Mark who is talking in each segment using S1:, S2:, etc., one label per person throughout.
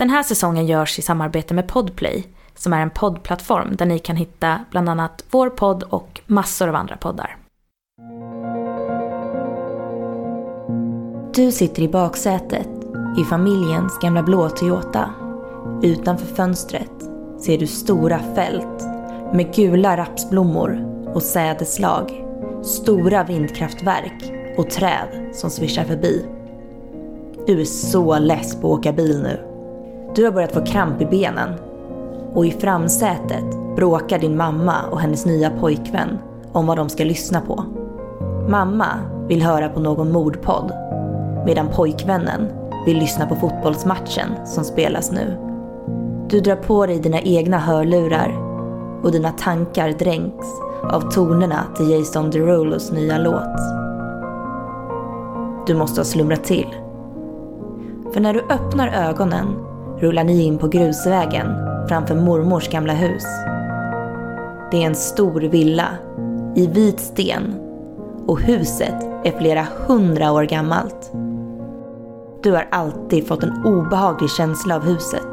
S1: Den här säsongen görs i samarbete med Podplay som är en poddplattform där ni kan hitta bland annat vår podd och massor av andra poddar. Du sitter i baksätet i familjens gamla blå Toyota. Utanför fönstret ser du stora fält med gula rapsblommor och sädeslag, stora vindkraftverk och träd som svischar förbi. Du är så less på att åka bil nu. Du har börjat få kramp i benen och i framsätet bråkar din mamma och hennes nya pojkvän om vad de ska lyssna på. Mamma vill höra på någon mordpodd medan pojkvännen vill lyssna på fotbollsmatchen som spelas nu. Du drar på dig dina egna hörlurar och dina tankar dränks av tonerna till Jason Derulos nya låt. Du måste ha slumrat till. För när du öppnar ögonen rullar ni in på grusvägen framför mormors gamla hus. Det är en stor villa i vit sten och huset är flera hundra år gammalt. Du har alltid fått en obehaglig känsla av huset.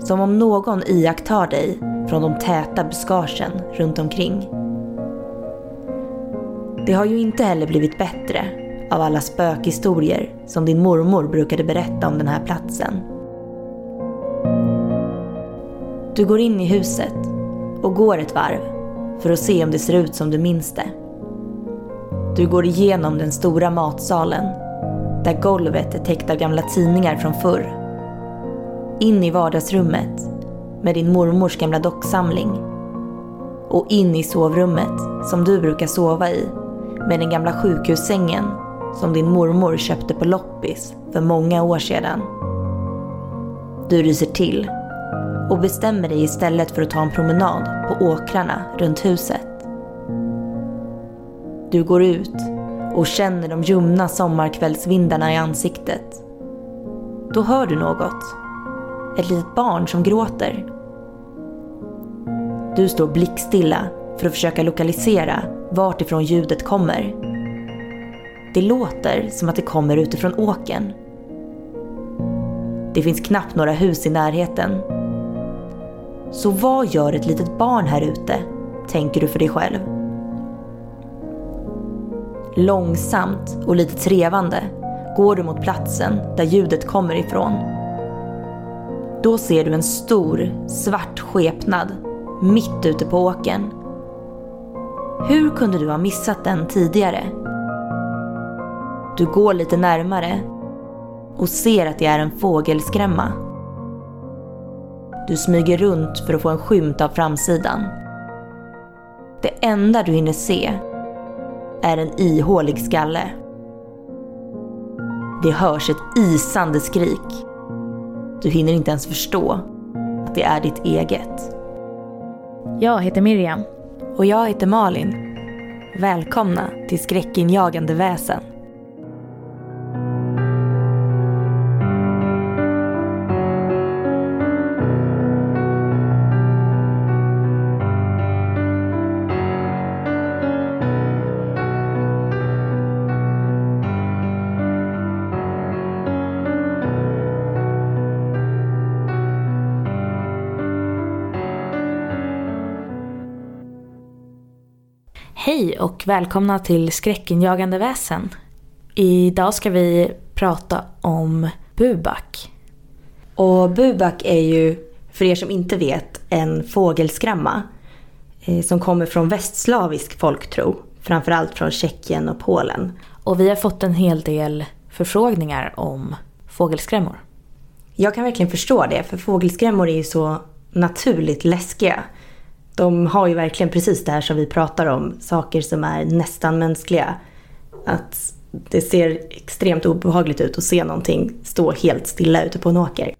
S1: Som om någon iakttar dig från de täta buskagen runt omkring. Det har ju inte heller blivit bättre av alla spökhistorier som din mormor brukade berätta om den här platsen. Du går in i huset och går ett varv för att se om det ser ut som du minns det. Du går igenom den stora matsalen där golvet är täckt av gamla tidningar från förr. In i vardagsrummet med din mormors gamla docksamling. Och in i sovrummet som du brukar sova i med den gamla sjukhussängen som din mormor köpte på loppis för många år sedan. Du ryser till och bestämmer dig istället för att ta en promenad på åkrarna runt huset. Du går ut och känner de ljumna sommarkvällsvindarna i ansiktet. Då hör du något. Ett litet barn som gråter. Du står blickstilla för att försöka lokalisera vart ifrån ljudet kommer. Det låter som att det kommer utifrån åken. Det finns knappt några hus i närheten. Så vad gör ett litet barn här ute? Tänker du för dig själv. Långsamt och lite trevande går du mot platsen där ljudet kommer ifrån. Då ser du en stor, svart skepnad mitt ute på åken. Hur kunde du ha missat den tidigare? Du går lite närmare och ser att det är en fågelskrämma. Du smyger runt för att få en skymt av framsidan. Det enda du hinner se är en ihålig skalle. Det hörs ett isande skrik. Du hinner inte ens förstå att det är ditt eget.
S2: Jag heter Miriam.
S1: Och jag heter Malin. Välkomna till Skräckinjagande väsen. Hej och välkomna till Skräckinjagande väsen. Idag ska vi prata om Bubak. Och Bubak är ju, för er som inte vet, en fågelskrämma eh, som kommer från västslavisk folktro. Framförallt från Tjeckien och Polen. Och vi har fått en hel del förfrågningar om fågelskrämmor. Jag kan verkligen förstå det, för fågelskrämmor är ju så naturligt läskiga. De har ju verkligen precis det här som vi pratar om, saker som är nästan mänskliga. Att det ser extremt obehagligt ut att se någonting stå helt stilla ute på en åker.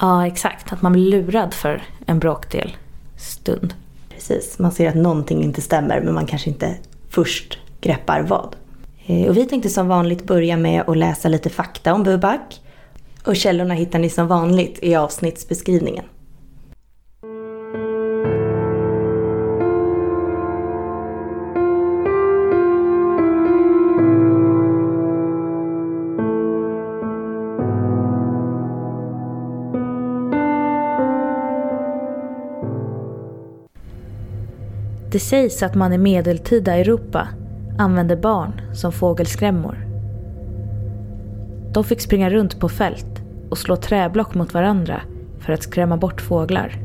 S1: Ja, exakt. Att man blir lurad för en bråkdel stund. Precis, man ser att någonting inte stämmer men man kanske inte först greppar vad. Eh, och vi tänkte som vanligt börja med att läsa lite fakta om Bubak. Och källorna hittar ni som vanligt i avsnittsbeskrivningen.
S2: Det sägs att man i medeltida Europa använde barn som fågelskrämmor. De fick springa runt på fält och slå träblock mot varandra för att skrämma bort fåglar.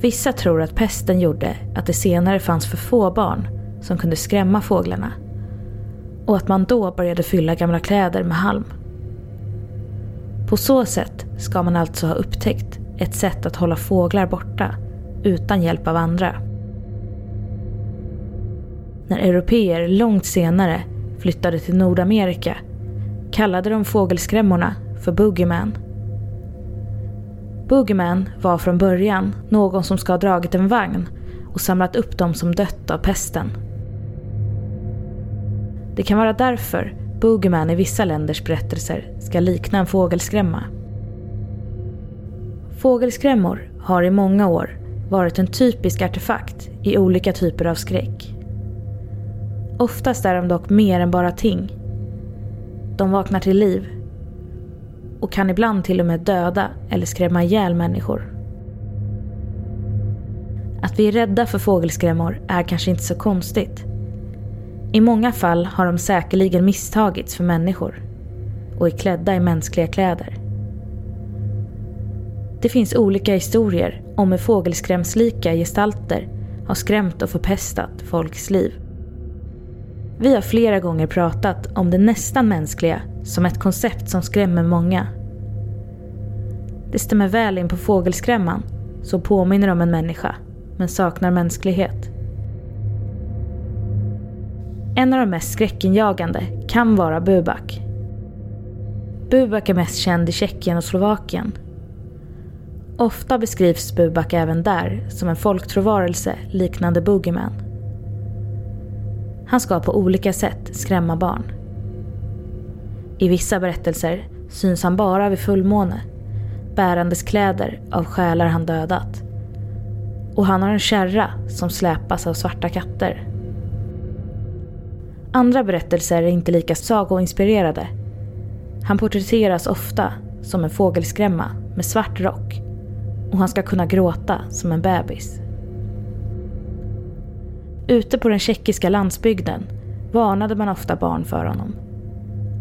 S2: Vissa tror att pesten gjorde att det senare fanns för få barn som kunde skrämma fåglarna och att man då började fylla gamla kläder med halm. På så sätt ska man alltså ha upptäckt ett sätt att hålla fåglar borta utan hjälp av andra. När europeer långt senare flyttade till Nordamerika kallade de fågelskrämmorna för boogeyman. Boogeyman var från början någon som ska ha dragit en vagn och samlat upp dem som dött av pesten. Det kan vara därför boogeyman i vissa länders berättelser ska likna en fågelskrämma. Fågelskrämmor har i många år varit en typisk artefakt i olika typer av skräck. Oftast är de dock mer än bara ting. De vaknar till liv och kan ibland till och med döda eller skrämma ihjäl människor. Att vi är rädda för fågelskrämmor är kanske inte så konstigt. I många fall har de säkerligen misstagits för människor och är klädda i mänskliga kläder. Det finns olika historier om hur fågelskrämslika gestalter har skrämt och förpestat folks liv. Vi har flera gånger pratat om det nästan mänskliga som ett koncept som skrämmer många. Det stämmer väl in på fågelskrämman, som påminner om en människa, men saknar mänsklighet. En av de mest skräckinjagande kan vara Bubak. Bubak är mest känd i Tjeckien och Slovakien. Ofta beskrivs Bubak även där som en folktrovarelse liknande Boogieman. Han ska på olika sätt skrämma barn. I vissa berättelser syns han bara vid fullmåne, bärandes kläder av själar han dödat. Och han har en kärra som släpas av svarta katter. Andra berättelser är inte lika sagoinspirerade. Han porträtteras ofta som en fågelskrämma med svart rock och han ska kunna gråta som en bebis. Ute på den tjeckiska landsbygden varnade man ofta barn för honom.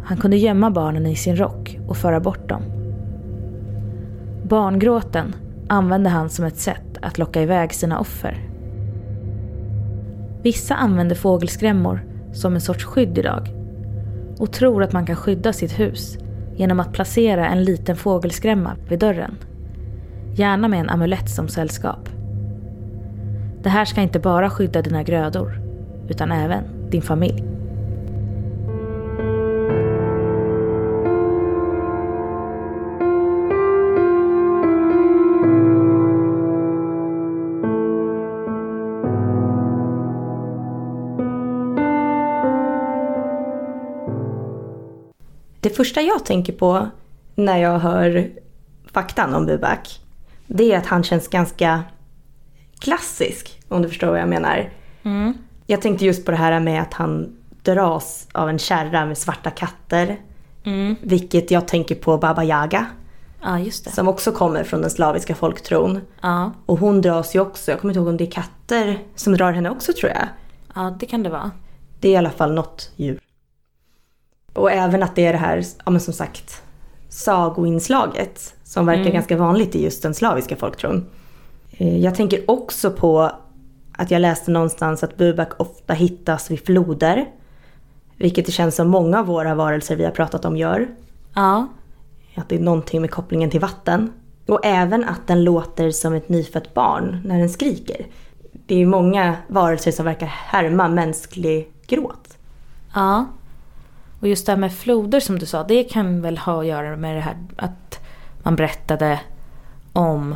S2: Han kunde gömma barnen i sin rock och föra bort dem. Barngråten använde han som ett sätt att locka iväg sina offer. Vissa använder fågelskrämmor som en sorts skydd idag och tror att man kan skydda sitt hus genom att placera en liten fågelskrämma vid dörren. Gärna med en amulett som sällskap. Det här ska inte bara skydda dina grödor, utan även din familj.
S1: Det första jag tänker på när jag hör faktan om Bubak, det är att han känns ganska klassisk, om du förstår vad jag menar.
S2: Mm.
S1: Jag tänkte just på det här med att han dras av en kärra med svarta katter.
S2: Mm.
S1: Vilket jag tänker på Baba Yaga.
S2: Ja, just det.
S1: Som också kommer från den slaviska folktron.
S2: Ja.
S1: Och hon dras ju också, jag kommer inte ihåg om det är katter som drar henne också tror jag.
S2: ja, det kan det vara.
S1: Det är i alla fall något djur. Och även att det är det här, ja men som sagt, sagoinslaget. Som verkar
S2: Mm.
S1: ganska vanligt i just den slaviska folktron. Eh, Jag tänker också på att jag läste någonstans att Bubak ofta hittas vid floder. Vilket det känns som många av våra varelser vi har pratat om gör.
S2: Ja.
S1: Att det är någonting med kopplingen till vatten. Och även att den låter som ett nyfött barn när den skriker. Det är många varelser som verkar härma mänsklig gråt.
S2: Ja. Och just det här med floder som du sa, det kan väl ha att göra med det här att man berättade om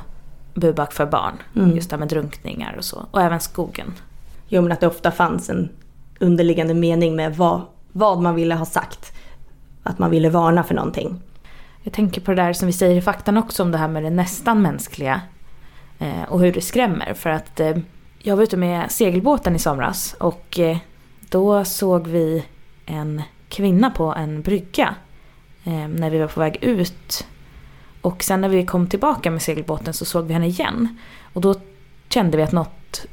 S2: Bubak för barn.
S1: Mm.
S2: Just det här med drunkningar och så. Och även skogen.
S1: Jo men att det ofta fanns en underliggande mening med vad, vad man ville ha sagt. Att man ville varna för någonting.
S2: Jag tänker på det där som vi säger i faktan också om det här med det nästan mänskliga. Eh, och hur det skrämmer. För att eh, jag var ute med segelbåten i somras och eh, då såg vi en kvinna på en brygga. Eh, när vi var på väg ut. Och sen när vi kom tillbaka med segelbåten så såg vi henne igen. Och då kände vi att något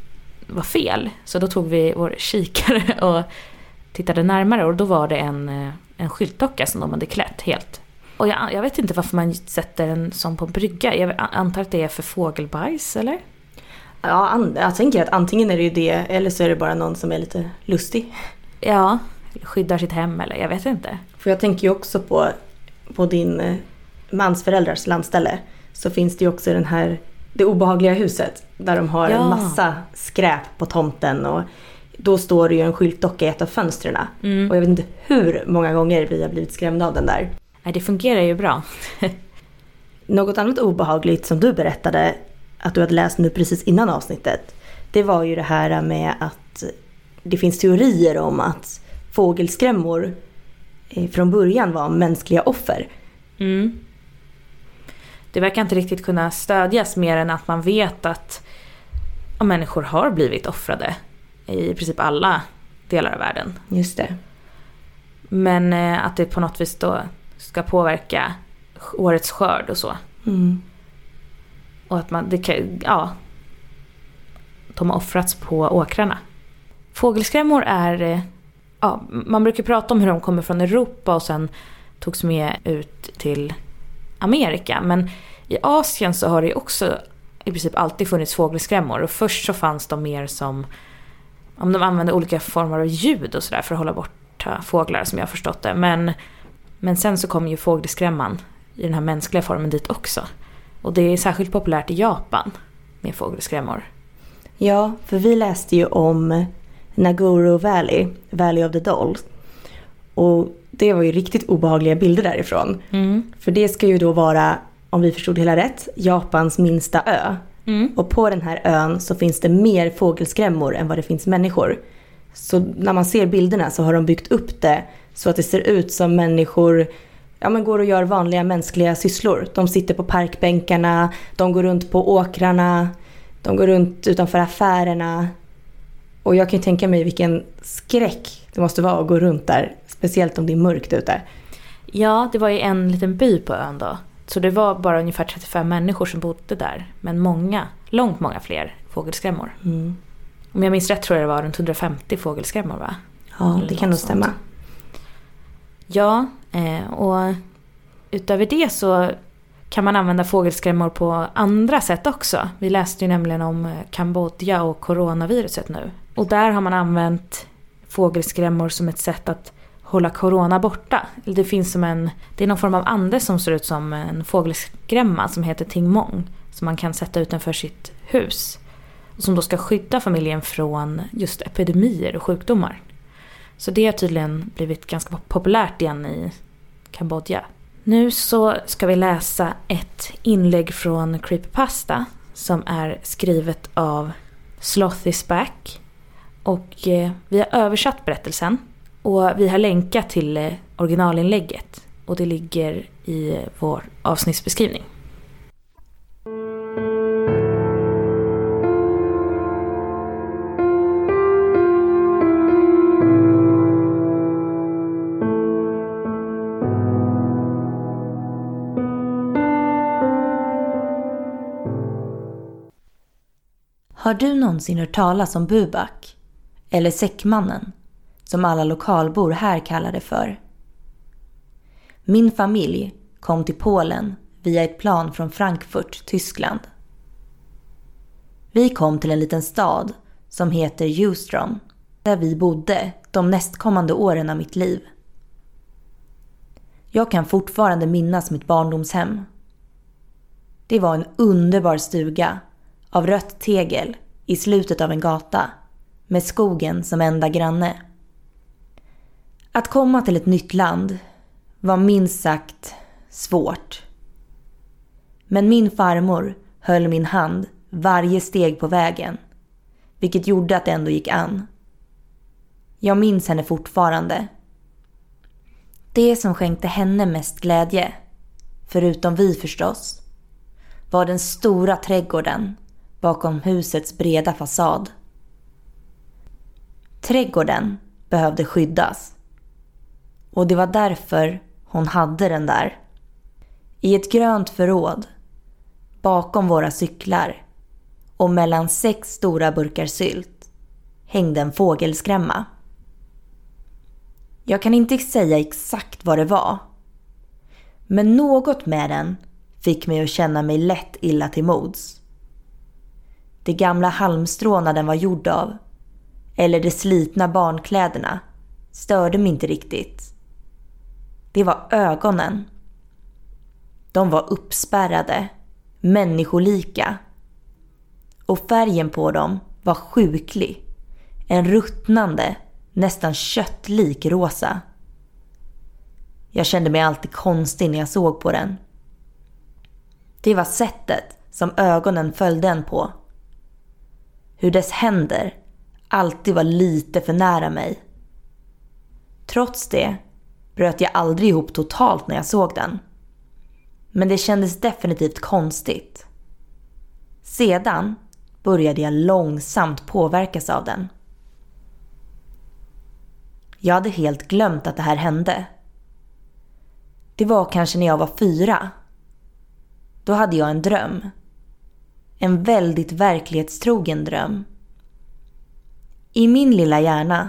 S2: var fel. Så då tog vi vår kikare och tittade närmare och då var det en, eh, en skyltdocka som de hade klätt helt. Och jag, jag vet inte varför man sätter en sån på brygga. Jag antar att det är för fågelbajs eller?
S1: Ja, jag tänker att antingen är det ju det eller så är det bara någon som är lite lustig.
S2: Ja, skyddar sitt hem eller jag vet inte.
S1: För jag tänker ju också på, på din eh, mans föräldrars landställe. Så finns det ju också den här, det obehagliga huset. Där de har ja. en massa skräp på tomten. Och då står det ju en skyltdocka i ett av fönstren. Mm. Och jag vet inte hur många gånger vi har blivit skrämda av den där.
S2: Nej, det fungerar ju bra.
S1: Något annat obehagligt som du berättade att du hade läst nu precis innan avsnittet. Det var ju det här med att det finns teorier om att fågelskrämmor eh, från början var mänskliga offer.
S2: Mm. Det verkar inte riktigt kunna stödjas mer än att man vet att människor har blivit offrade i princip alla delar av världen.
S1: Just det.
S2: Men eh, att det på något vis då ska påverka årets skörd och så. Mm. Och att man, det kan, ja. De har offrats på åkrarna. Fågelskrämmor är, eh, ja, man brukar prata om hur de kommer från Europa och sen togs med ut till Amerika. Men i Asien så har det också i princip alltid funnits fågelskrämmor. Och först så fanns de mer som, om de använde olika former av ljud och sådär för att hålla borta fåglar som jag har förstått det. Men, men sen så kom ju fågelskrämman i den här mänskliga formen dit också. Och det är särskilt populärt i Japan med fågelskrämmor.
S1: Ja, för vi läste ju om Nagoro Valley, Valley of the Dolls. Och det var ju riktigt obehagliga bilder därifrån. Mm. För det ska ju då vara, om vi förstod hela rätt, Japans minsta ö. Mm. Och på den här ön så finns det mer fågelskrämmor än vad det finns människor. Så när man ser bilderna så har de byggt upp det så att det ser ut som människor ja, men går och gör vanliga mänskliga sysslor. De sitter på parkbänkarna, de går runt på åkrarna, de går runt utanför affärerna. Och jag kan ju tänka mig vilken skräck det måste vara att gå runt där. Speciellt om det är mörkt ute.
S2: Ja, det var ju en liten by på ön då. Så det var bara ungefär 35 människor som bodde där. Men många, långt många fler fågelskrämmor. Mm. Om jag minns rätt tror jag det var runt 150 fågelskrämmor va?
S1: Ja, det kan nog stämma.
S2: Ja, eh, och utöver det så kan man använda fågelskrämmor på andra sätt också. Vi läste ju nämligen om Kambodja och coronaviruset nu. Och där har man använt fågelskrämmor som ett sätt att hålla corona borta. Det finns som en, det är någon form av ande som ser ut som en fågelskrämma som heter tingmong. Som man kan sätta utanför sitt hus. Som då ska skydda familjen från just epidemier och sjukdomar. Så det har tydligen blivit ganska populärt igen i Kambodja. Nu så ska vi läsa ett inlägg från Creepypasta som är skrivet av Sloth is back. Och eh, vi har översatt berättelsen och vi har länkat till eh, originalinlägget och det ligger i vår avsnittsbeskrivning.
S1: Har du någonsin hört talas om Bubak? Eller Säckmannen, som alla lokalbor här kallar det för? Min familj kom till Polen via ett plan från Frankfurt, Tyskland. Vi kom till en liten stad som heter Houston, där vi bodde de nästkommande åren av mitt liv. Jag kan fortfarande minnas mitt barndomshem. Det var en underbar stuga av rött tegel i slutet av en gata med skogen som enda granne. Att komma till ett nytt land var minst sagt svårt. Men min farmor höll min hand varje steg på vägen, vilket gjorde att det ändå gick an. Jag minns henne fortfarande. Det som skänkte henne mest glädje, förutom vi förstås, var den stora trädgården bakom husets breda fasad. Trädgården behövde skyddas. Och det var därför hon hade den där. I ett grönt förråd, bakom våra cyklar och mellan sex stora burkar sylt hängde en fågelskrämma. Jag kan inte säga exakt vad det var. Men något med den fick mig att känna mig lätt illa till mods. De gamla halmstråna den var gjord av, eller de slitna barnkläderna, störde mig inte riktigt. Det var ögonen. De var uppspärrade, människolika. Och färgen på dem var sjuklig. En ruttnande, nästan köttlik rosa. Jag kände mig alltid konstig när jag såg på den. Det var sättet som ögonen följde en på. Hur dess händer alltid var lite för nära mig. Trots det bröt jag aldrig ihop totalt när jag såg den. Men det kändes definitivt konstigt. Sedan började jag långsamt påverkas av den. Jag hade helt glömt att det här hände. Det var kanske när jag var fyra. Då hade jag en dröm. En väldigt verklighetstrogen dröm. I min lilla hjärna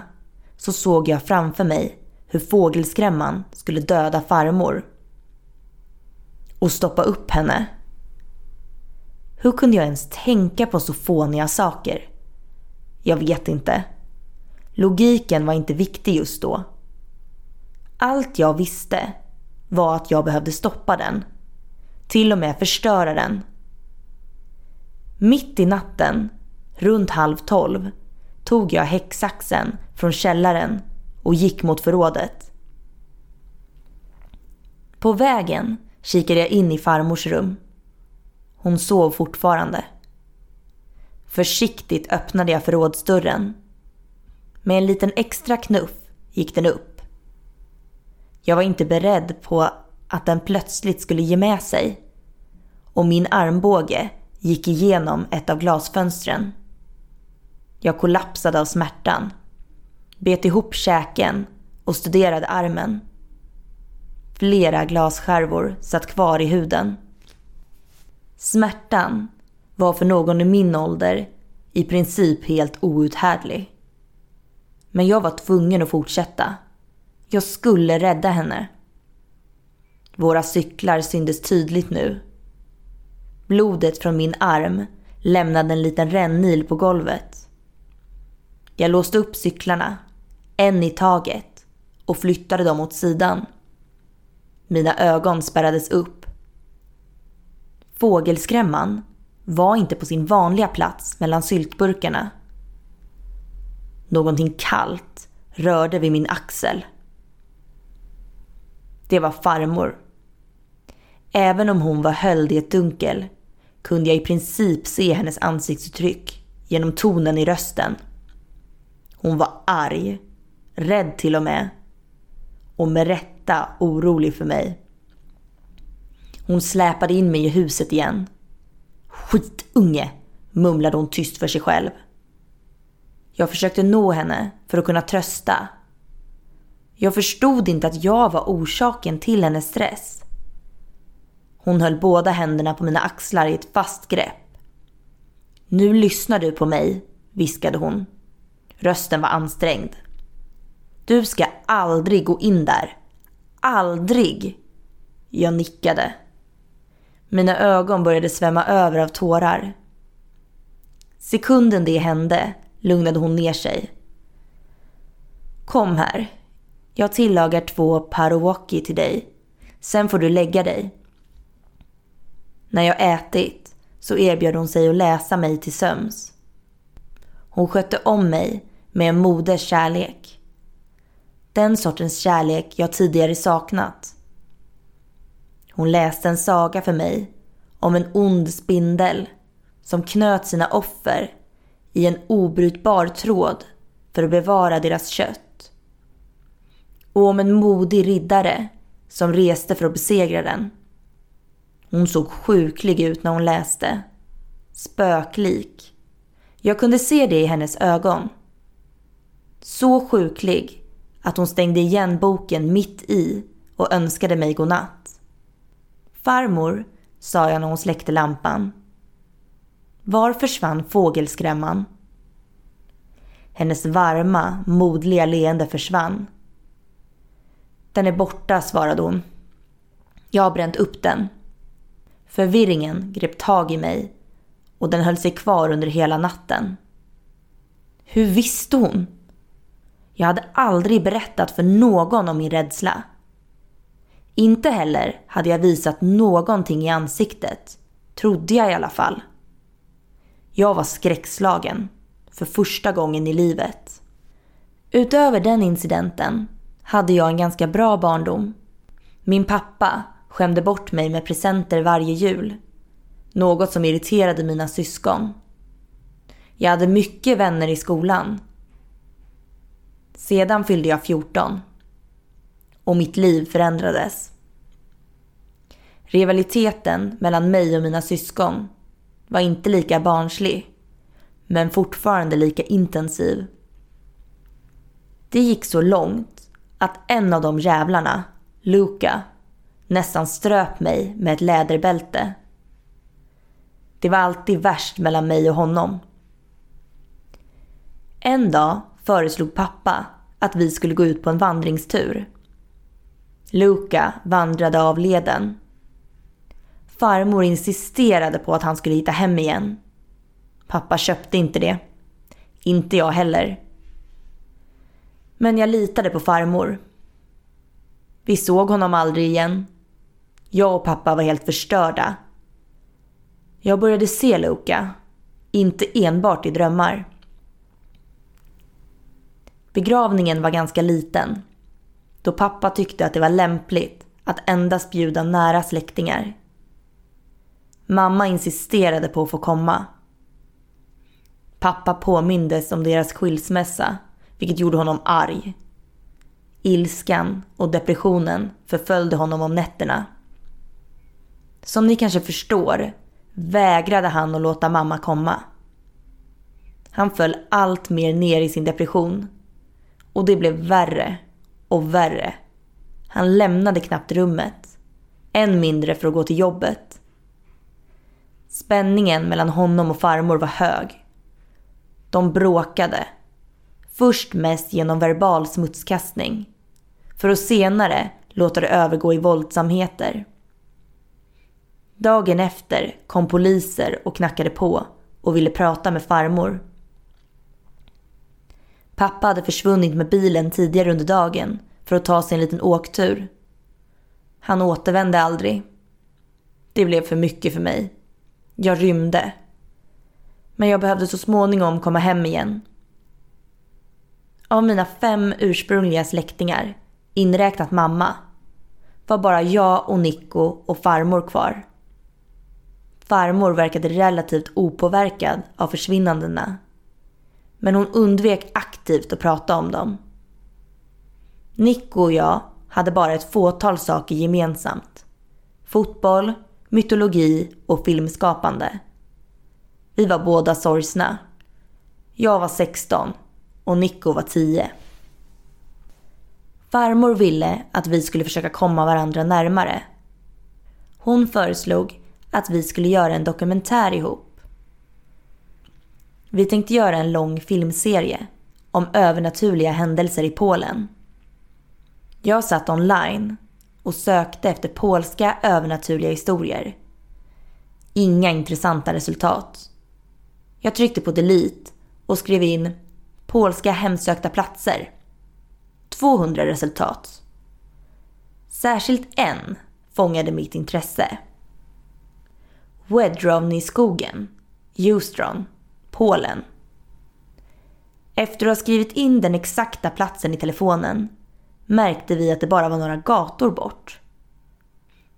S1: så såg jag framför mig hur fågelskrämman skulle döda farmor. Och stoppa upp henne. Hur kunde jag ens tänka på så fåniga saker? Jag vet inte. Logiken var inte viktig just då. Allt jag visste var att jag behövde stoppa den. Till och med förstöra den. Mitt i natten, runt halv tolv, tog jag häcksaxen från källaren och gick mot förrådet. På vägen kikade jag in i farmors rum. Hon sov fortfarande. Försiktigt öppnade jag förrådsdörren. Med en liten extra knuff gick den upp. Jag var inte beredd på att den plötsligt skulle ge med sig och min armbåge gick igenom ett av glasfönstren. Jag kollapsade av smärtan, bet ihop käken och studerade armen. Flera glasskärvor satt kvar i huden. Smärtan var för någon i min ålder i princip helt outhärdlig. Men jag var tvungen att fortsätta. Jag skulle rädda henne. Våra cyklar syntes tydligt nu. Blodet från min arm lämnade en liten rännil på golvet. Jag låste upp cyklarna, en i taget, och flyttade dem åt sidan. Mina ögon spärrades upp. Fågelskrämman var inte på sin vanliga plats mellan syltburkarna. Någonting kallt rörde vid min axel. Det var farmor. Även om hon var höljd i ett dunkel kunde jag i princip se hennes ansiktsuttryck genom tonen i rösten. Hon var arg, rädd till och med och med rätta orolig för mig. Hon släpade in mig i huset igen. Skitunge, mumlade hon tyst för sig själv. Jag försökte nå henne för att kunna trösta. Jag förstod inte att jag var orsaken till hennes stress. Hon höll båda händerna på mina axlar i ett fast grepp. Nu lyssnar du på mig, viskade hon. Rösten var ansträngd. Du ska aldrig gå in där. Aldrig! Jag nickade. Mina ögon började svämma över av tårar. Sekunden det hände lugnade hon ner sig. Kom här. Jag tillagar två parowoki till dig. Sen får du lägga dig. När jag ätit så erbjöd hon sig att läsa mig till söms. Hon skötte om mig med en moders kärlek. Den sortens kärlek jag tidigare saknat. Hon läste en saga för mig om en ond spindel som knöt sina offer i en obrytbar tråd för att bevara deras kött. Och om en modig riddare som reste för att besegra den. Hon såg sjuklig ut när hon läste. Spöklik. Jag kunde se det i hennes ögon. Så sjuklig att hon stängde igen boken mitt i och önskade mig godnatt. Farmor, sa jag när hon släckte lampan. Var försvann fågelskrämman? hennes varma, modliga leende försvann. Den är borta, svarade hon. Jag har bränt upp den. Förvirringen grep tag i mig och den höll sig kvar under hela natten. Hur visste hon? Jag hade aldrig berättat för någon om min rädsla. Inte heller hade jag visat någonting i ansiktet, trodde jag i alla fall. Jag var skräckslagen, för första gången i livet. Utöver den incidenten hade jag en ganska bra barndom. Min pappa skämde bort mig med presenter varje jul. Något som irriterade mina syskon. Jag hade mycket vänner i skolan. Sedan fyllde jag 14. Och mitt liv förändrades. Rivaliteten mellan mig och mina syskon var inte lika barnslig, men fortfarande lika intensiv. Det gick så långt att en av de jävlarna, Luca, nästan ströp mig med ett läderbälte. Det var alltid värst mellan mig och honom. En dag föreslog pappa att vi skulle gå ut på en vandringstur. Luca vandrade av leden. Farmor insisterade på att han skulle hitta hem igen. Pappa köpte inte det. Inte jag heller. Men jag litade på farmor. Vi såg honom aldrig igen. Jag och pappa var helt förstörda. Jag började se Luca, inte enbart i drömmar. Begravningen var ganska liten, då pappa tyckte att det var lämpligt att endast bjuda nära släktingar. Mamma insisterade på att få komma. Pappa påmindes om deras skilsmässa, vilket gjorde honom arg. Ilskan och depressionen förföljde honom om nätterna. Som ni kanske förstår vägrade han att låta mamma komma. Han föll allt mer ner i sin depression. Och det blev värre och värre. Han lämnade knappt rummet. Än mindre för att gå till jobbet. Spänningen mellan honom och farmor var hög. De bråkade. Först mest genom verbal smutskastning. För att senare låta det övergå i våldsamheter. Dagen efter kom poliser och knackade på och ville prata med farmor. Pappa hade försvunnit med bilen tidigare under dagen för att ta sig en liten åktur. Han återvände aldrig. Det blev för mycket för mig. Jag rymde. Men jag behövde så småningom komma hem igen. Av mina fem ursprungliga släktingar, inräknat mamma, var bara jag och Nico och farmor kvar. Farmor verkade relativt opåverkad av försvinnandena. Men hon undvek aktivt att prata om dem. Nico och jag hade bara ett fåtal saker gemensamt. Fotboll, mytologi och filmskapande. Vi var båda sorgsna. Jag var 16 och Nico var 10. Farmor ville att vi skulle försöka komma varandra närmare. Hon föreslog att vi skulle göra en dokumentär ihop. Vi tänkte göra en lång filmserie om övernaturliga händelser i Polen. Jag satt online och sökte efter polska övernaturliga historier. Inga intressanta resultat. Jag tryckte på delete och skrev in polska hemsökta platser. 200 resultat. Särskilt en fångade mitt intresse. Wedrowny-skogen, Houston, Polen. Efter att ha skrivit in den exakta platsen i telefonen märkte vi att det bara var några gator bort.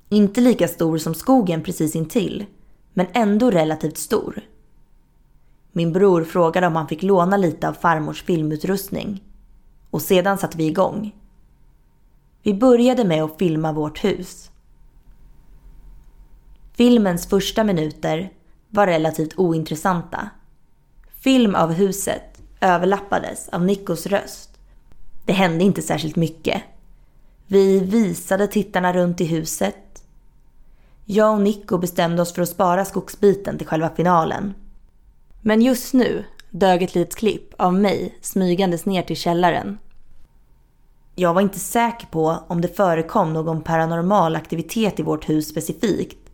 S1: Inte lika stor som skogen precis intill, men ändå relativt stor. Min bror frågade om han fick låna lite av farmors filmutrustning. Och sedan satte vi igång. Vi började med att filma vårt hus. Filmens första minuter var relativt ointressanta. Film av huset överlappades av Nikos röst. Det hände inte särskilt mycket. Vi visade tittarna runt i huset. Jag och Nico bestämde oss för att spara skogsbiten till själva finalen. Men just nu dög ett litet klipp av mig smygandes ner till källaren. Jag var inte säker på om det förekom någon paranormal aktivitet i vårt hus specifikt.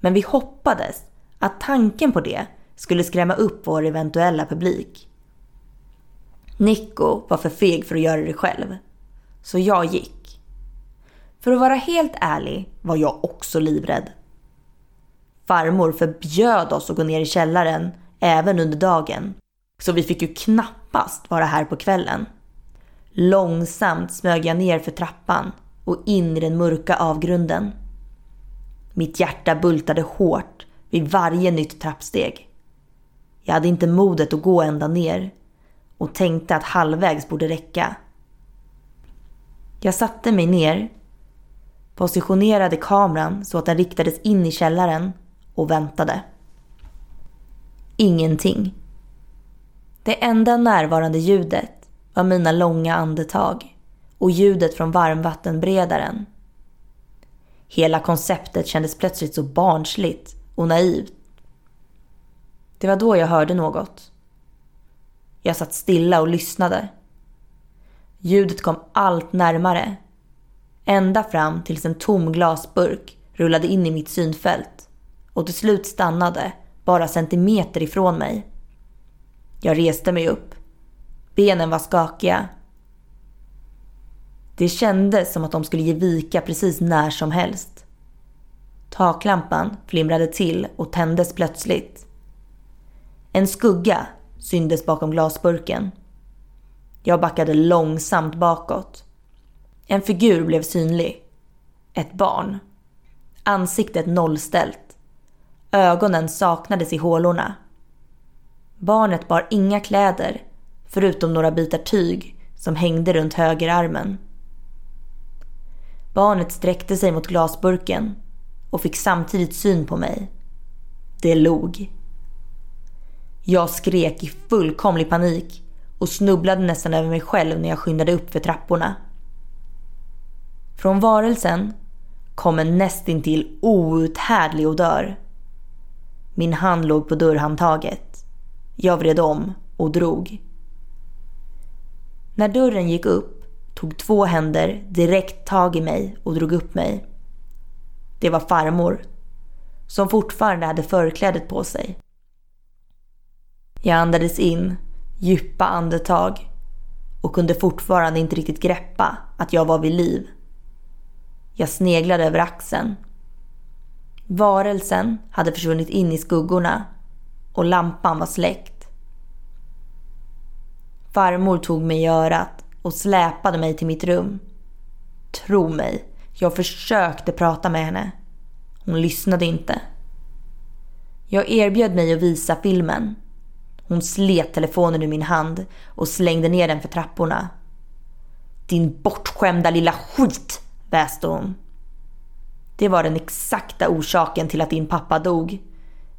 S1: Men vi hoppades att tanken på det skulle skrämma upp vår eventuella publik. Nico var för feg för att göra det själv. Så jag gick. För att vara helt ärlig var jag också livrädd. Farmor förbjöd oss att gå ner i källaren även under dagen. Så vi fick ju knappast vara här på kvällen. Långsamt smög jag ner för trappan och in i den mörka avgrunden. Mitt hjärta bultade hårt vid varje nytt trappsteg. Jag hade inte modet att gå ända ner och tänkte att halvvägs borde räcka. Jag satte mig ner, positionerade kameran så att den riktades in i källaren och väntade. Ingenting. Det enda närvarande ljudet var mina långa andetag och ljudet från varmvattenberedaren. Hela konceptet kändes plötsligt så barnsligt och naivt. Det var då jag hörde något. Jag satt stilla och lyssnade. Ljudet kom allt närmare. Ända fram tills en tom glasburk rullade in i mitt synfält och till slut stannade bara centimeter ifrån mig. Jag reste mig upp. Benen var skakiga. Det kändes som att de skulle ge vika precis när som helst. Taklampan flimrade till och tändes plötsligt. En skugga syndes bakom glasburken. Jag backade långsamt bakåt. En figur blev synlig. Ett barn. Ansiktet nollställt. Ögonen saknades i hålorna. Barnet bar inga kläder förutom några bitar tyg som hängde runt högerarmen. Barnet sträckte sig mot glasburken och fick samtidigt syn på mig. Det log. Jag skrek i fullkomlig panik och snubblade nästan över mig själv när jag skyndade upp för trapporna. Från varelsen kom en nästintill outhärdlig odör. Min hand låg på dörrhandtaget. Jag vred om och drog. När dörren gick upp tog två händer direkt tag i mig och drog upp mig. Det var farmor, som fortfarande hade förklädet på sig. Jag andades in, djupa andetag och kunde fortfarande inte riktigt greppa att jag var vid liv. Jag sneglade över axeln. Varelsen hade försvunnit in i skuggorna och lampan var släckt. Farmor tog mig i örat och släpade mig till mitt rum. Tro mig, jag försökte prata med henne. Hon lyssnade inte. Jag erbjöd mig att visa filmen. Hon slet telefonen ur min hand och slängde ner den för trapporna. Din bortskämda lilla skit, väste hon. Det var den exakta orsaken till att din pappa dog.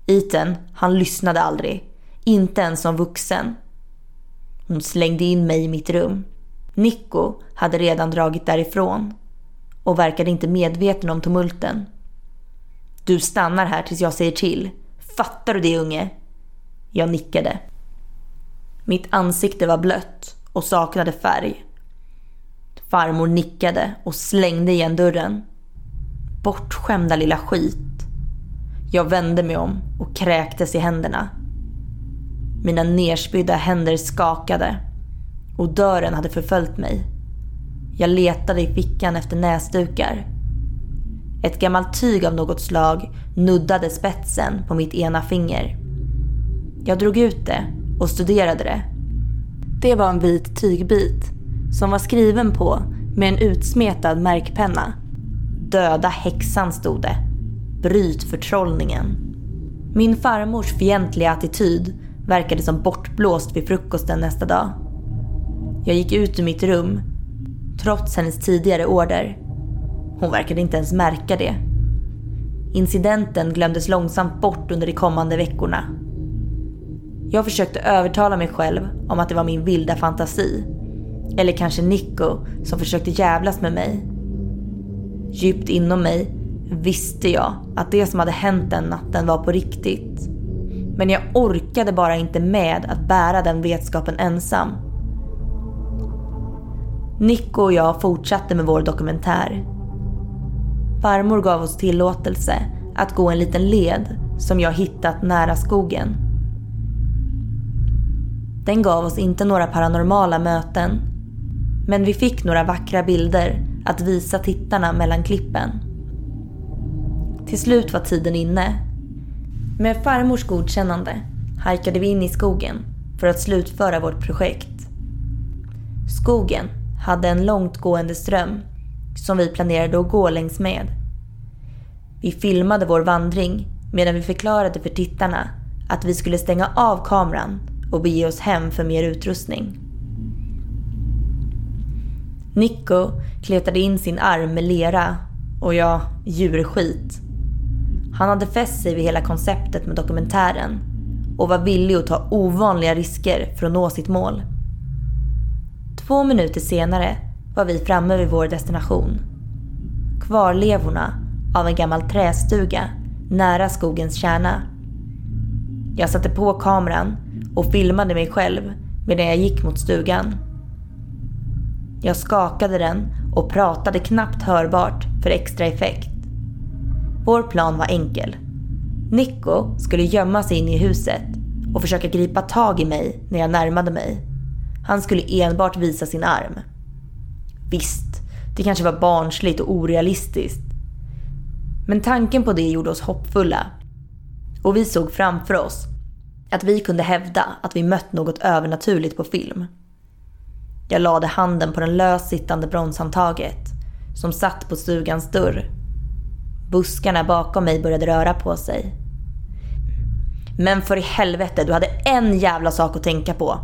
S1: Ethan, han lyssnade aldrig. Inte ens som vuxen. Hon slängde in mig i mitt rum. Nico hade redan dragit därifrån och verkade inte medveten om tumulten. Du stannar här tills jag säger till. Fattar du det unge? Jag nickade. Mitt ansikte var blött och saknade färg. Farmor nickade och slängde igen dörren. Bortskämda lilla skit. Jag vände mig om och kräktes i händerna. Mina nerspydda händer skakade och dörren hade förföljt mig. Jag letade i fickan efter näsdukar. Ett gammalt tyg av något slag nuddade spetsen på mitt ena finger. Jag drog ut det och studerade det. Det var en vit tygbit som var skriven på med en utsmetad märkpenna. Döda häxan stod det. Bryt förtrollningen. Min farmors fientliga attityd verkade som bortblåst vid frukosten nästa dag. Jag gick ut ur mitt rum, trots hennes tidigare order. Hon verkade inte ens märka det. Incidenten glömdes långsamt bort under de kommande veckorna. Jag försökte övertala mig själv om att det var min vilda fantasi. Eller kanske Nico som försökte jävlas med mig. Djupt inom mig visste jag att det som hade hänt den natten var på riktigt. Men jag orkade bara inte med att bära den vetskapen ensam. Nico och jag fortsatte med vår dokumentär. Farmor gav oss tillåtelse att gå en liten led som jag hittat nära skogen. Den gav oss inte några paranormala möten. Men vi fick några vackra bilder att visa tittarna mellan klippen. Till slut var tiden inne. Med farmors godkännande hajkade vi in i skogen för att slutföra vårt projekt. Skogen hade en långtgående ström som vi planerade att gå längs med. Vi filmade vår vandring medan vi förklarade för tittarna att vi skulle stänga av kameran och bege oss hem för mer utrustning. Nico kletade in sin arm med lera och ja, djurskit. Han hade fäst sig vid hela konceptet med dokumentären och var villig att ta ovanliga risker för att nå sitt mål. Två minuter senare var vi framme vid vår destination. Kvarlevorna av en gammal trästuga nära skogens kärna. Jag satte på kameran och filmade mig själv medan jag gick mot stugan. Jag skakade den och pratade knappt hörbart för extra effekt. Vår plan var enkel. Nico skulle gömma sig in i huset och försöka gripa tag i mig när jag närmade mig. Han skulle enbart visa sin arm. Visst, det kanske var barnsligt och orealistiskt. Men tanken på det gjorde oss hoppfulla. Och vi såg framför oss att vi kunde hävda att vi mött något övernaturligt på film. Jag lade handen på den löst sittande bronshandtaget som satt på stugans dörr. Buskarna bakom mig började röra på sig. Men för i helvete, du hade en jävla sak att tänka på.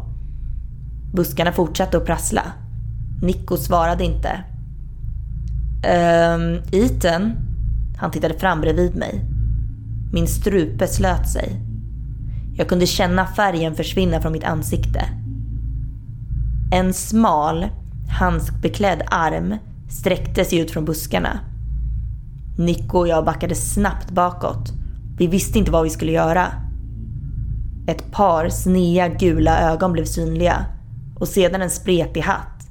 S1: Buskarna fortsatte att prassla. Nico svarade inte. Ehm, Ethan? Han tittade fram bredvid mig. Min strupe slöt sig. Jag kunde känna färgen försvinna från mitt ansikte. En smal, handskbeklädd arm sträckte sig ut från buskarna. Nico och jag backade snabbt bakåt. Vi visste inte vad vi skulle göra. Ett par snea gula ögon blev synliga och sedan en spretig hatt.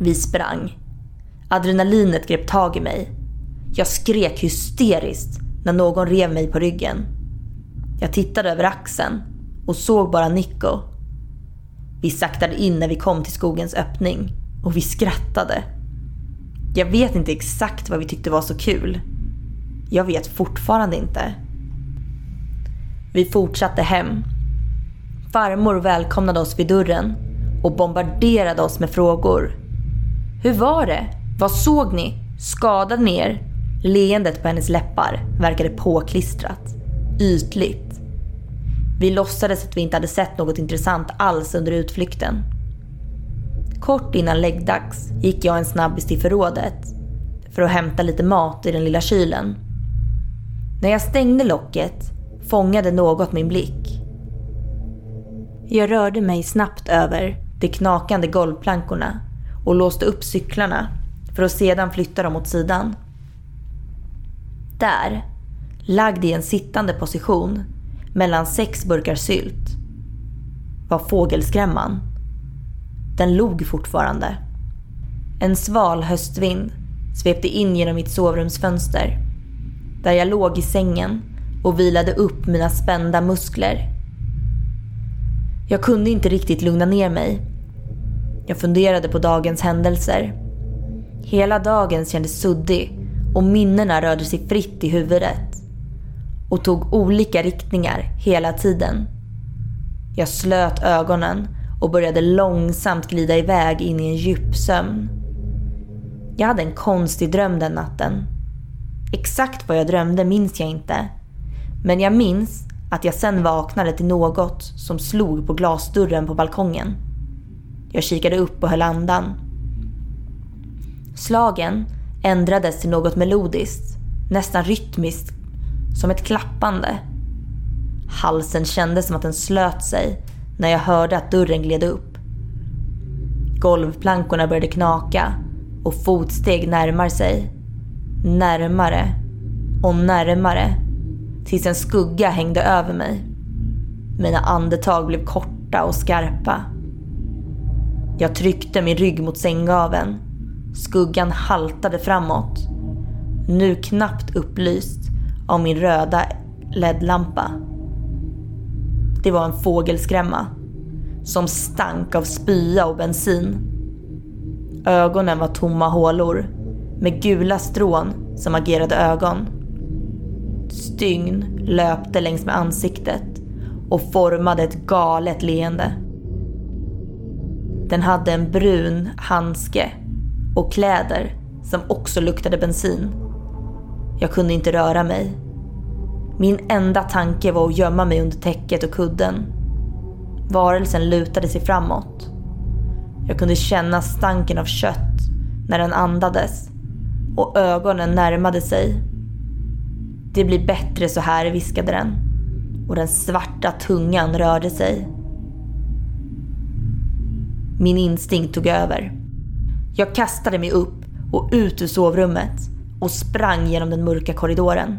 S1: Vi sprang. Adrenalinet grep tag i mig. Jag skrek hysteriskt när någon rev mig på ryggen. Jag tittade över axeln och såg bara Nico. Vi saktade in när vi kom till skogens öppning och vi skrattade. Jag vet inte exakt vad vi tyckte var så kul. Jag vet fortfarande inte. Vi fortsatte hem. Farmor välkomnade oss vid dörren och bombarderade oss med frågor. Hur var det? Vad såg ni? Skadade ni er? Leendet på hennes läppar verkade påklistrat. Ytligt. Vi låtsades att vi inte hade sett något intressant alls under utflykten. Kort innan läggdags gick jag en snabbis till förrådet för att hämta lite mat i den lilla kylen. När jag stängde locket fångade något min blick. Jag rörde mig snabbt över de knakande golvplankorna och låste upp cyklarna för att sedan flytta dem åt sidan. Där, lagd i en sittande position mellan sex burkar sylt, var fågelskrämman. Den log fortfarande. En sval höstvind svepte in genom mitt sovrumsfönster. Där jag låg i sängen och vilade upp mina spända muskler. Jag kunde inte riktigt lugna ner mig. Jag funderade på dagens händelser. Hela dagen kändes suddig och minnena rörde sig fritt i huvudet. Och tog olika riktningar hela tiden. Jag slöt ögonen och började långsamt glida iväg in i en djup sömn. Jag hade en konstig dröm den natten. Exakt vad jag drömde minns jag inte. Men jag minns att jag sen vaknade till något som slog på glasdörren på balkongen. Jag kikade upp och höll andan. Slagen ändrades till något melodiskt, nästan rytmiskt, som ett klappande. Halsen kändes som att den slöt sig när jag hörde att dörren gled upp. Golvplankorna började knaka och fotsteg närmar sig. Närmare och närmare tills en skugga hängde över mig. Mina andetag blev korta och skarpa. Jag tryckte min rygg mot sänggaveln. Skuggan haltade framåt. Nu knappt upplyst av min röda LED-lampa. Det var en fågelskrämma som stank av spya och bensin. Ögonen var tomma hålor med gula strån som agerade ögon. Stygn löpte längs med ansiktet och formade ett galet leende. Den hade en brun handske och kläder som också luktade bensin. Jag kunde inte röra mig. Min enda tanke var att gömma mig under täcket och kudden. Varelsen lutade sig framåt. Jag kunde känna stanken av kött när den andades och ögonen närmade sig. Det blir bättre så här, viskade den. Och den svarta tungan rörde sig. Min instinkt tog över. Jag kastade mig upp och ut ur sovrummet och sprang genom den mörka korridoren.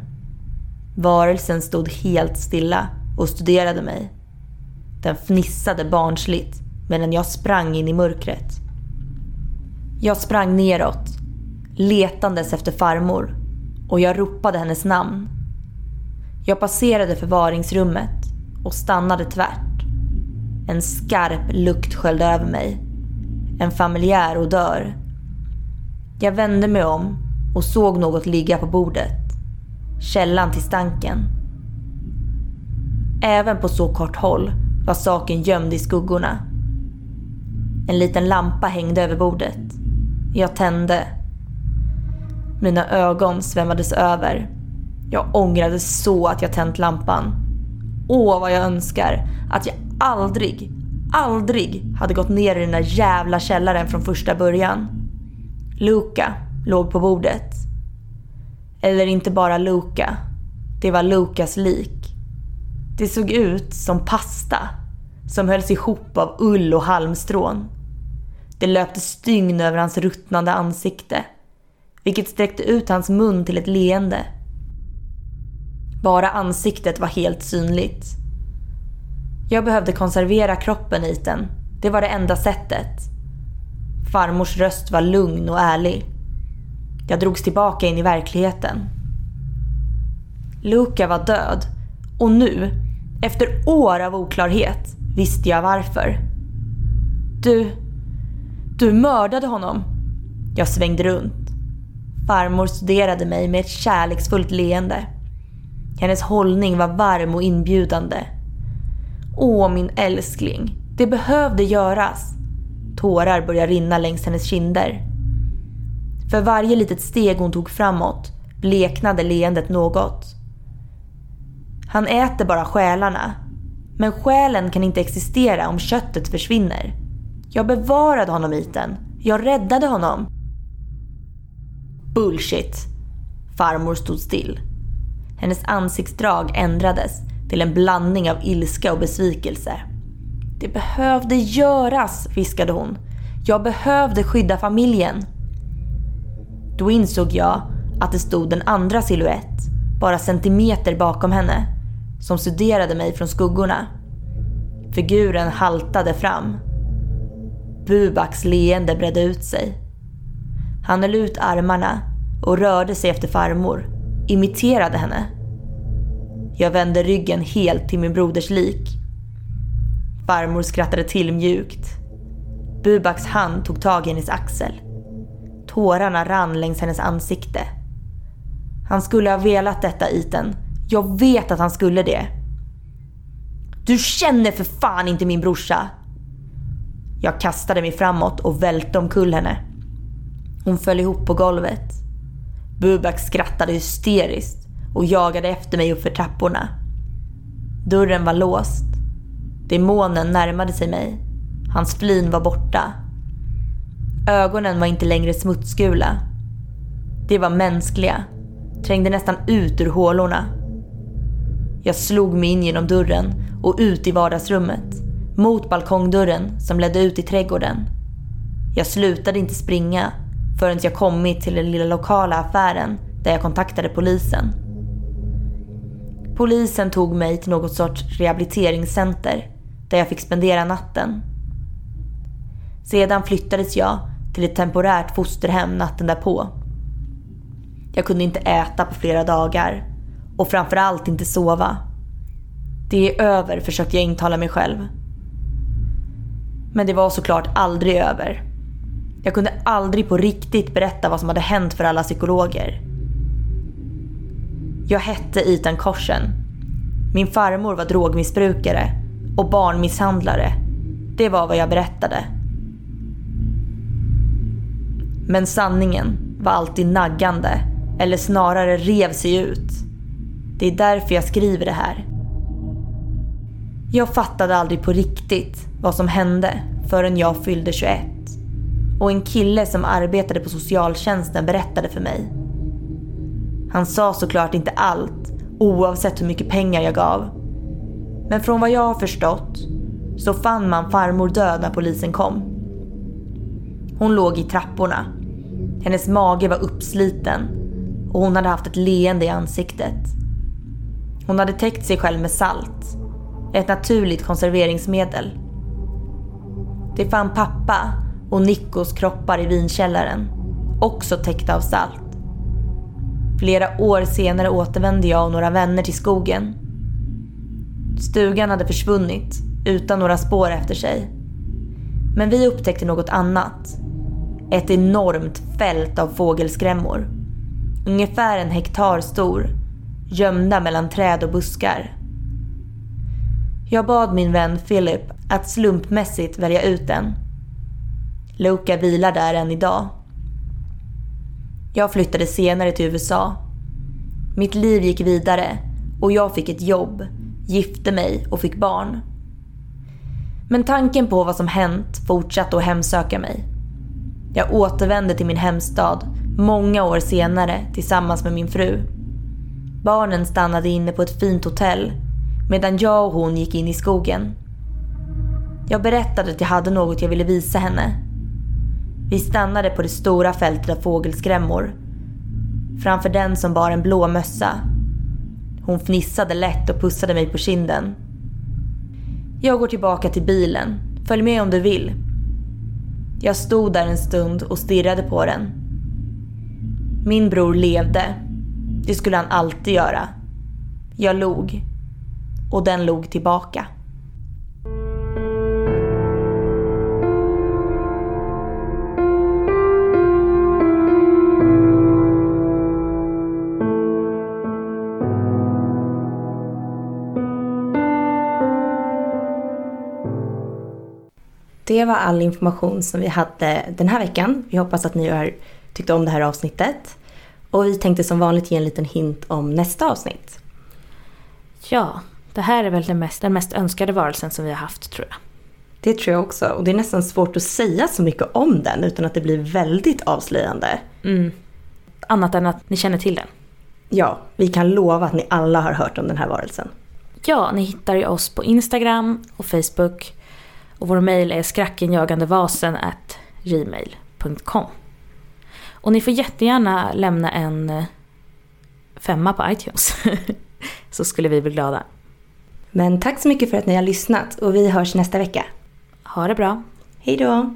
S1: Varelsen stod helt stilla och studerade mig. Den fnissade barnsligt medan jag sprang in i mörkret. Jag sprang neråt, letandes efter farmor och jag ropade hennes namn. Jag passerade förvaringsrummet och stannade tvärt. En skarp lukt sköljde över mig. En familjär odör. Jag vände mig om och såg något ligga på bordet. Källan till stanken. Även på så kort håll var saken gömd i skuggorna. En liten lampa hängde över bordet. Jag tände. Mina ögon svämmades över. Jag ångrade så att jag tänt lampan. Åh, vad jag önskar att jag aldrig, aldrig hade gått ner i den där jävla källaren från första början. Luca låg på bordet. Eller inte bara Luca. Det var Lukas lik. Det såg ut som pasta som hölls ihop av ull och halmstrån. Det löpte stygn över hans ruttnande ansikte, vilket sträckte ut hans mun till ett leende. Bara ansiktet var helt synligt. Jag behövde konservera kroppen i den. Det var det enda sättet. Farmors röst var lugn och ärlig. Jag drogs tillbaka in i verkligheten. Luca var död och nu, efter år av oklarhet, visste jag varför. Du, du mördade honom. Jag svängde runt. Farmor studerade mig med ett kärleksfullt leende. Hennes hållning var varm och inbjudande. Åh, min älskling. Det behövde göras. Tårar började rinna längs hennes kinder. För varje litet steg hon tog framåt bleknade leendet något. Han äter bara själarna. Men själen kan inte existera om köttet försvinner. Jag bevarade honom Iten. Jag räddade honom. Bullshit. Farmor stod still. Hennes ansiktsdrag ändrades till en blandning av ilska och besvikelse. Det behövde göras, viskade hon. Jag behövde skydda familjen. Då insåg jag att det stod en andra siluett, bara centimeter bakom henne, som studerade mig från skuggorna. Figuren haltade fram. Bubaks leende bredde ut sig. Han höll ut armarna och rörde sig efter farmor, imiterade henne. Jag vände ryggen helt till min broders lik. Farmor skrattade till mjukt. Bubaks hand tog tag i hennes axel. Tårarna rann längs hennes ansikte. Han skulle ha velat detta Iten. Jag vet att han skulle det. Du känner för fan inte min brorsa! Jag kastade mig framåt och välte omkull henne. Hon föll ihop på golvet. Bubak skrattade hysteriskt och jagade efter mig uppför trapporna. Dörren var låst. Demonen närmade sig mig. Hans flin var borta. Ögonen var inte längre smutsgula. De var mänskliga, trängde nästan ut ur hålorna. Jag slog mig in genom dörren och ut i vardagsrummet, mot balkongdörren som ledde ut i trädgården. Jag slutade inte springa förrän jag kommit till den lilla lokala affären där jag kontaktade polisen. Polisen tog mig till något sorts rehabiliteringscenter där jag fick spendera natten. Sedan flyttades jag till ett temporärt fosterhem natten därpå. Jag kunde inte äta på flera dagar och framförallt inte sova. Det är över, försökte jag intala mig själv. Men det var såklart aldrig över. Jag kunde aldrig på riktigt berätta vad som hade hänt för alla psykologer. Jag hette Ethan Korsen. Min farmor var drogmissbrukare och barnmisshandlare. Det var vad jag berättade. Men sanningen var alltid naggande, eller snarare rev sig ut. Det är därför jag skriver det här. Jag fattade aldrig på riktigt vad som hände förrän jag fyllde 21. Och en kille som arbetade på socialtjänsten berättade för mig. Han sa såklart inte allt, oavsett hur mycket pengar jag gav. Men från vad jag har förstått så fann man farmor död när polisen kom. Hon låg i trapporna. Hennes mage var uppsliten och hon hade haft ett leende i ansiktet. Hon hade täckt sig själv med salt. Ett naturligt konserveringsmedel. Det fann pappa och Nikos kroppar i vinkällaren. Också täckta av salt. Flera år senare återvände jag och några vänner till skogen. Stugan hade försvunnit utan några spår efter sig. Men vi upptäckte något annat. Ett enormt fält av fågelskrämmor. Ungefär en hektar stor. Gömda mellan träd och buskar. Jag bad min vän Philip att slumpmässigt välja ut en. Luca vilar där än idag. Jag flyttade senare till USA. Mitt liv gick vidare och jag fick ett jobb, gifte mig och fick barn. Men tanken på vad som hänt fortsatte att hemsöka mig. Jag återvände till min hemstad många år senare tillsammans med min fru. Barnen stannade inne på ett fint hotell medan jag och hon gick in i skogen. Jag berättade att jag hade något jag ville visa henne. Vi stannade på det stora fältet av fågelskrämmor. Framför den som bar en blå mössa. Hon fnissade lätt och pussade mig på kinden. Jag går tillbaka till bilen. Följ med om du vill. Jag stod där en stund och stirrade på den. Min bror levde. Det skulle han alltid göra. Jag log. Och den log tillbaka. Det var all information som vi hade den här veckan. Vi hoppas att ni har tyckt om det här avsnittet. Och vi tänkte som vanligt ge en liten hint om nästa avsnitt.
S2: Ja, det här är väl den mest, den mest önskade varelsen som vi har haft tror jag.
S1: Det tror jag också. Och det är nästan svårt att säga så mycket om den utan att det blir väldigt avslöjande.
S2: Mm. Annat än att ni känner till den.
S1: Ja, vi kan lova att ni alla har hört om den här varelsen.
S2: Ja, ni hittar ju oss på Instagram och Facebook. Och vår mail är skrackenjagandevasen gmail.com. Och ni får jättegärna lämna en eh, femma på iTunes. Så skulle vi bli glada.
S1: Men tack så mycket för att ni har lyssnat och vi hörs nästa vecka.
S2: Ha det bra.
S1: Hej då!